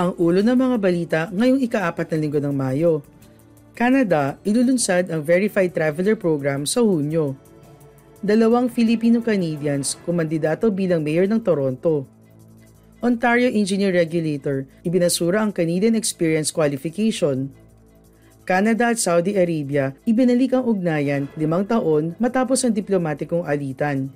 Ang ulo ng mga balita ngayong ikaapat na linggo ng Mayo. Canada, ilulunsad ang Verified Traveler Program sa Hunyo. Dalawang Filipino-Canadians kumandidato bilang mayor ng Toronto. Ontario Engineer Regulator, ibinasura ang Canadian Experience Qualification. Canada at Saudi Arabia, ibinalik ang ugnayan limang taon matapos ang diplomatikong alitan.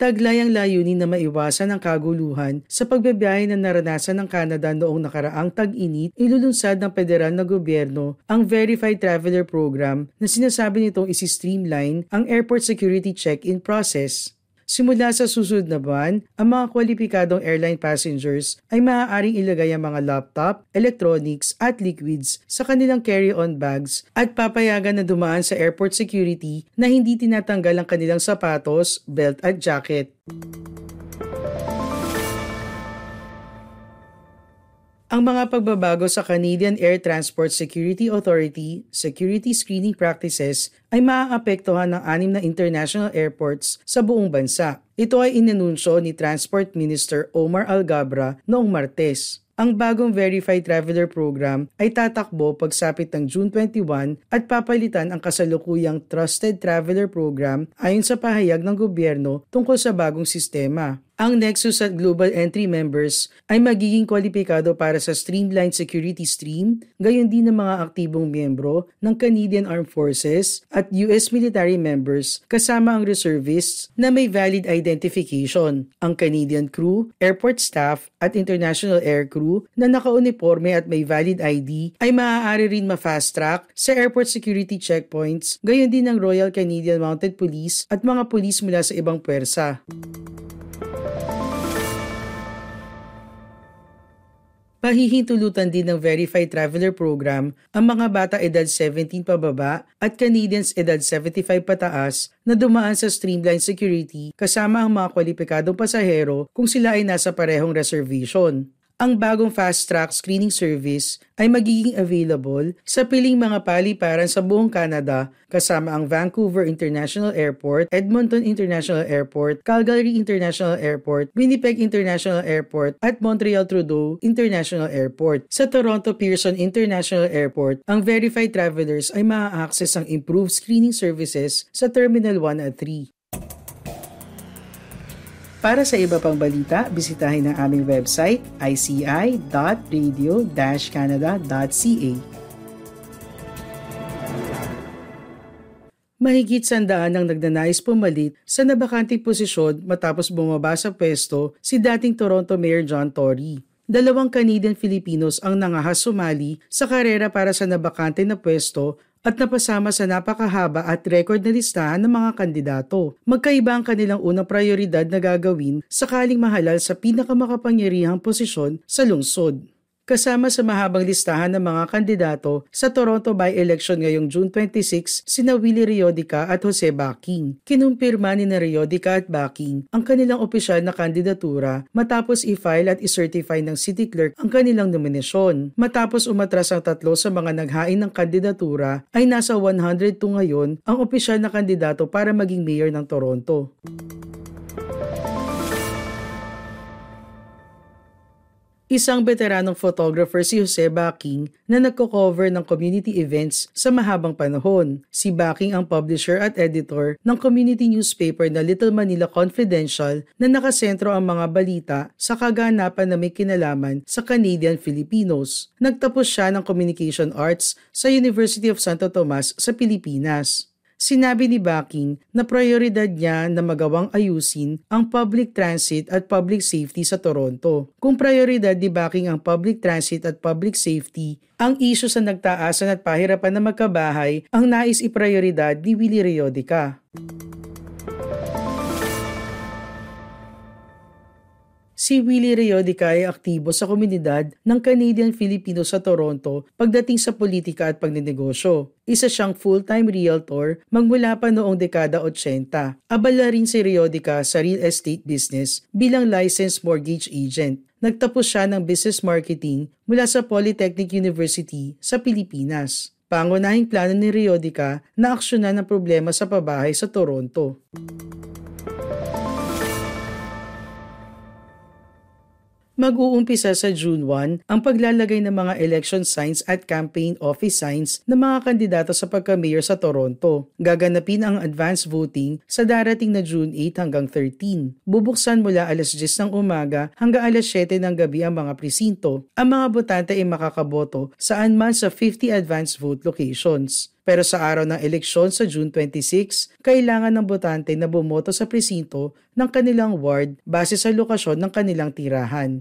Taglay ang layunin na maiwasan ang kaguluhan sa pagbebiyahe na naranasan ng Canada noong nakaraang tag-init, ilulunsad ng federal na gobyerno ang Verified Traveler Program na sinasabi nitong isi-streamline ang airport security check-in process. Simula sa susunod na buwan, ang mga kwalipikadong airline passengers ay maaaring ilagay ang mga laptop, electronics at liquids sa kanilang carry-on bags at papayagan na dumaan sa airport security na hindi tinatanggal ang kanilang sapatos, belt at jacket. Ang mga pagbabago sa Canadian Air Transport Security Authority security screening practices ay maaapektuhan ng anim na international airports sa buong bansa. Ito ay inanunsyo ni Transport Minister Omar Algabra noong Martes. Ang bagong Verified Traveler Program ay tatakbo pagsapit ng June 21 at papalitan ang kasalukuyang Trusted Traveler Program ayon sa pahayag ng gobyerno tungkol sa bagong sistema. Ang Nexus at Global Entry members ay magiging kwalipikado para sa Streamlined Security Stream, gayon din ng mga aktibong miyembro ng Canadian Armed Forces at US military members kasama ang reservists na may valid identification, ang Canadian crew, airport staff at international air crew na nakauniforme at may valid ID ay maaari rin ma-fast track sa airport security checkpoints, gayon din ng Royal Canadian Mounted Police at mga pulis mula sa ibang puwersa. Pahihintulutan din ng Verified Traveler Program ang mga bata edad 17 pababa at Canadians edad 75 pataas na dumaan sa streamline security kasama ang mga kwalipikadong pasahero kung sila ay nasa parehong reservation. Ang bagong fast track screening service ay magiging available sa piling mga paliparan sa buong Canada kasama ang Vancouver International Airport, Edmonton International Airport, Calgary International Airport, Winnipeg International Airport at Montreal Trudeau International Airport. Sa Toronto Pearson International Airport, ang verified travelers ay maa-access ang improved screening services sa Terminal 1 at 3. Para sa iba pang balita, bisitahin ang aming website ici.radio-canada.ca. Mahigit sandaan ang nagnanais pumalit sa nabakanting posisyon matapos bumaba sa pwesto si dating Toronto Mayor John Tory. Dalawang Canadian Filipinos ang nangahas sumali sa karera para sa nabakante na pwesto at napasama sa napakahaba at record na listahan ng mga kandidato. Magkaiba ang kanilang unang prioridad na gagawin sakaling mahalal sa pinakamakapangyarihang posisyon sa lungsod kasama sa mahabang listahan ng mga kandidato sa Toronto by-election ngayong June 26 sina Willie Riodica at Jose Baking. Kinumpirma ni na Riodica at Baking ang kanilang opisyal na kandidatura matapos i-file at i-certify ng City Clerk ang kanilang nominasyon. Matapos umatras ang tatlo sa mga naghain ng kandidatura ay nasa 102 ngayon ang opisyal na kandidato para maging mayor ng Toronto. Isang veteranong photographer si Jose Baking na nagko-cover ng community events sa mahabang panahon. Si Baking ang publisher at editor ng community newspaper na Little Manila Confidential na nakasentro ang mga balita sa kaganapan na may kinalaman sa Canadian Filipinos. Nagtapos siya ng Communication Arts sa University of Santo Tomas sa Pilipinas. Sinabi ni Baking na prioridad niya na magawang ayusin ang public transit at public safety sa Toronto. Kung prioridad ni Baking ang public transit at public safety, ang isyo sa nagtaasan at pahirapan na magkabahay ang nais iprioridad ni Willie Rio Si Willie Rayodica ay aktibo sa komunidad ng Canadian Filipino sa Toronto pagdating sa politika at pagnenegosyo. Isa siyang full-time realtor magmula pa noong dekada 80. Abala rin si Rayodica sa real estate business bilang licensed mortgage agent. Nagtapos siya ng business marketing mula sa Polytechnic University sa Pilipinas. Pangunahing plano ni Rayodica na aksyonan ang problema sa pabahay sa Toronto. Mag-uumpisa sa June 1 ang paglalagay ng mga election signs at campaign office signs ng mga kandidato sa pagka-mayor sa Toronto. Gaganapin ang advance voting sa darating na June 8 hanggang 13. Bubuksan mula alas 10 ng umaga hanggang alas 7 ng gabi ang mga presinto. Ang mga botante ay makakaboto saan man sa 50 advance vote locations. Pero sa araw ng eleksyon sa June 26, kailangan ng botante na bumoto sa presinto ng kanilang ward base sa lokasyon ng kanilang tirahan.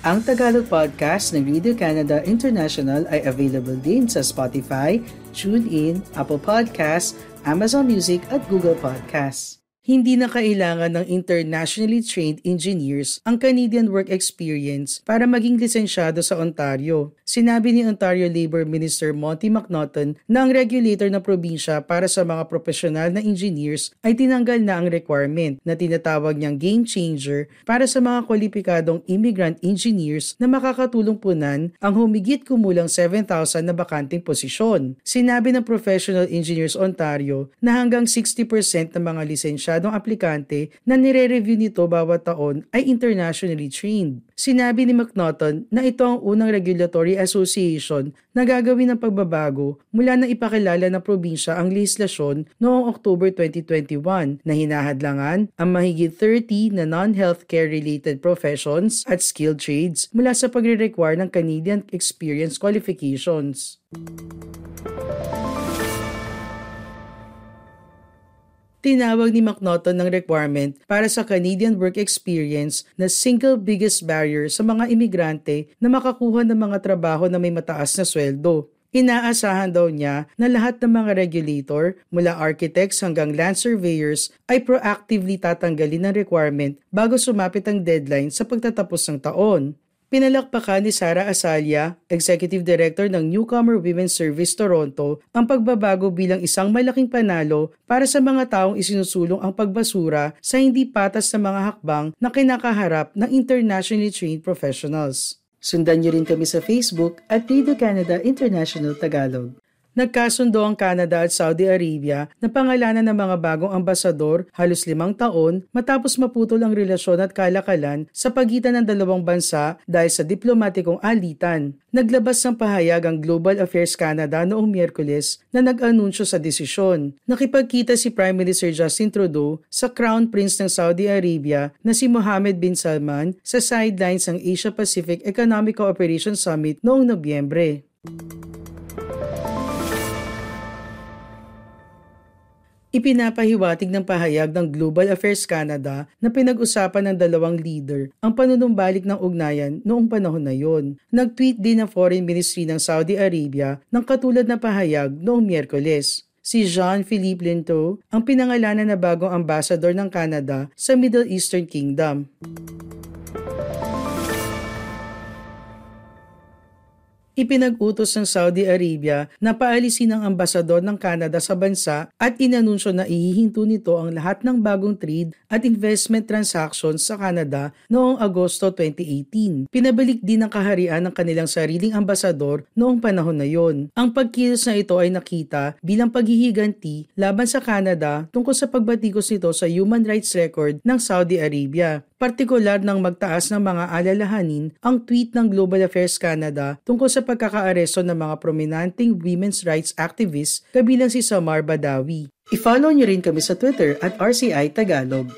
Ang Tagalog podcast ng Radio Canada International ay available din sa Spotify, TuneIn, Apple Podcasts, Amazon Music at Google Podcasts. Hindi na kailangan ng internationally trained engineers ang Canadian work experience para maging lisensyado sa Ontario. Sinabi ni Ontario Labor Minister Monty McNaughton na ang regulator na probinsya para sa mga profesional na engineers ay tinanggal na ang requirement na tinatawag niyang game changer para sa mga kwalipikadong immigrant engineers na makakatulong punan ang humigit kumulang 7,000 na bakanting posisyon. Sinabi ng Professional Engineers Ontario na hanggang 60% ng mga lisensya lisensyadong aplikante na nire-review nito bawat taon ay internationally trained. Sinabi ni McNaughton na ito ang unang regulatory association na gagawin ng pagbabago mula na ipakilala ng probinsya ang legislasyon noong October 2021 na hinahadlangan ang mahigit 30 na non-healthcare related professions at skilled trades mula sa pagre-require ng Canadian Experience Qualifications. Tinawag ni McNaughton ng requirement para sa Canadian work experience na single biggest barrier sa mga imigrante na makakuha ng mga trabaho na may mataas na sweldo. Inaasahan daw niya na lahat ng mga regulator, mula architects hanggang land surveyors, ay proactively tatanggalin ng requirement bago sumapit ang deadline sa pagtatapos ng taon. Pinalakpakan ni Sara Asalia, Executive Director ng Newcomer Women's Service Toronto, ang pagbabago bilang isang malaking panalo para sa mga taong isinusulong ang pagbasura sa hindi patas na mga hakbang na kinakaharap ng internationally trained professionals. Sundan niyo rin kami sa Facebook at Radio Canada International Tagalog. Nagkasundo ang Canada at Saudi Arabia na pangalanan ng mga bagong ambasador halos limang taon matapos maputol ang relasyon at kalakalan sa pagitan ng dalawang bansa dahil sa diplomatikong alitan. Naglabas ng pahayag ang Global Affairs Canada noong Miyerkules na nag-anunsyo sa desisyon. Nakipagkita si Prime Minister Justin Trudeau sa Crown Prince ng Saudi Arabia na si Mohammed bin Salman sa sidelines ng Asia-Pacific Economic Cooperation Summit noong Nobyembre. Ipinapahiwatig ng pahayag ng Global Affairs Canada na pinag-usapan ng dalawang leader ang panunumbalik ng ugnayan noong panahon na yon. Nag-tweet din ang Foreign Ministry ng Saudi Arabia ng katulad na pahayag noong Miyerkules si Jean-Philippe Linto ang pinangalanan na bagong ambassador ng Canada sa Middle Eastern Kingdom. Ipinag-utos ng Saudi Arabia na paalisin ang ambasador ng Canada sa bansa at inanunsyo na ihihinto nito ang lahat ng bagong trade at investment transactions sa Canada noong Agosto 2018. Pinabalik din ng kaharian ng kanilang sariling ambasador noong panahon na yon. Ang pagkilos na ito ay nakita bilang paghihiganti laban sa Canada tungkol sa pagbatikos nito sa human rights record ng Saudi Arabia. Partikular nang magtaas ng mga alalahanin ang tweet ng Global Affairs Canada tungkol sa pagkakaaresto ng mga prominenteng women's rights activists kabilang si Samar Badawi. I-follow niyo rin kami sa Twitter at RCI Tagalog.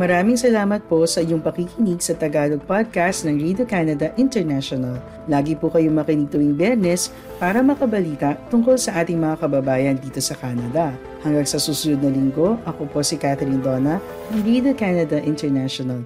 Maraming salamat po sa iyong pakikinig sa Tagalog Podcast ng Radio Canada International. Lagi po kayong makinig tuwing Bernes para makabalita tungkol sa ating mga kababayan dito sa Canada. Hanggang sa susunod na linggo, ako po si Catherine Donna ng Vida Canada International.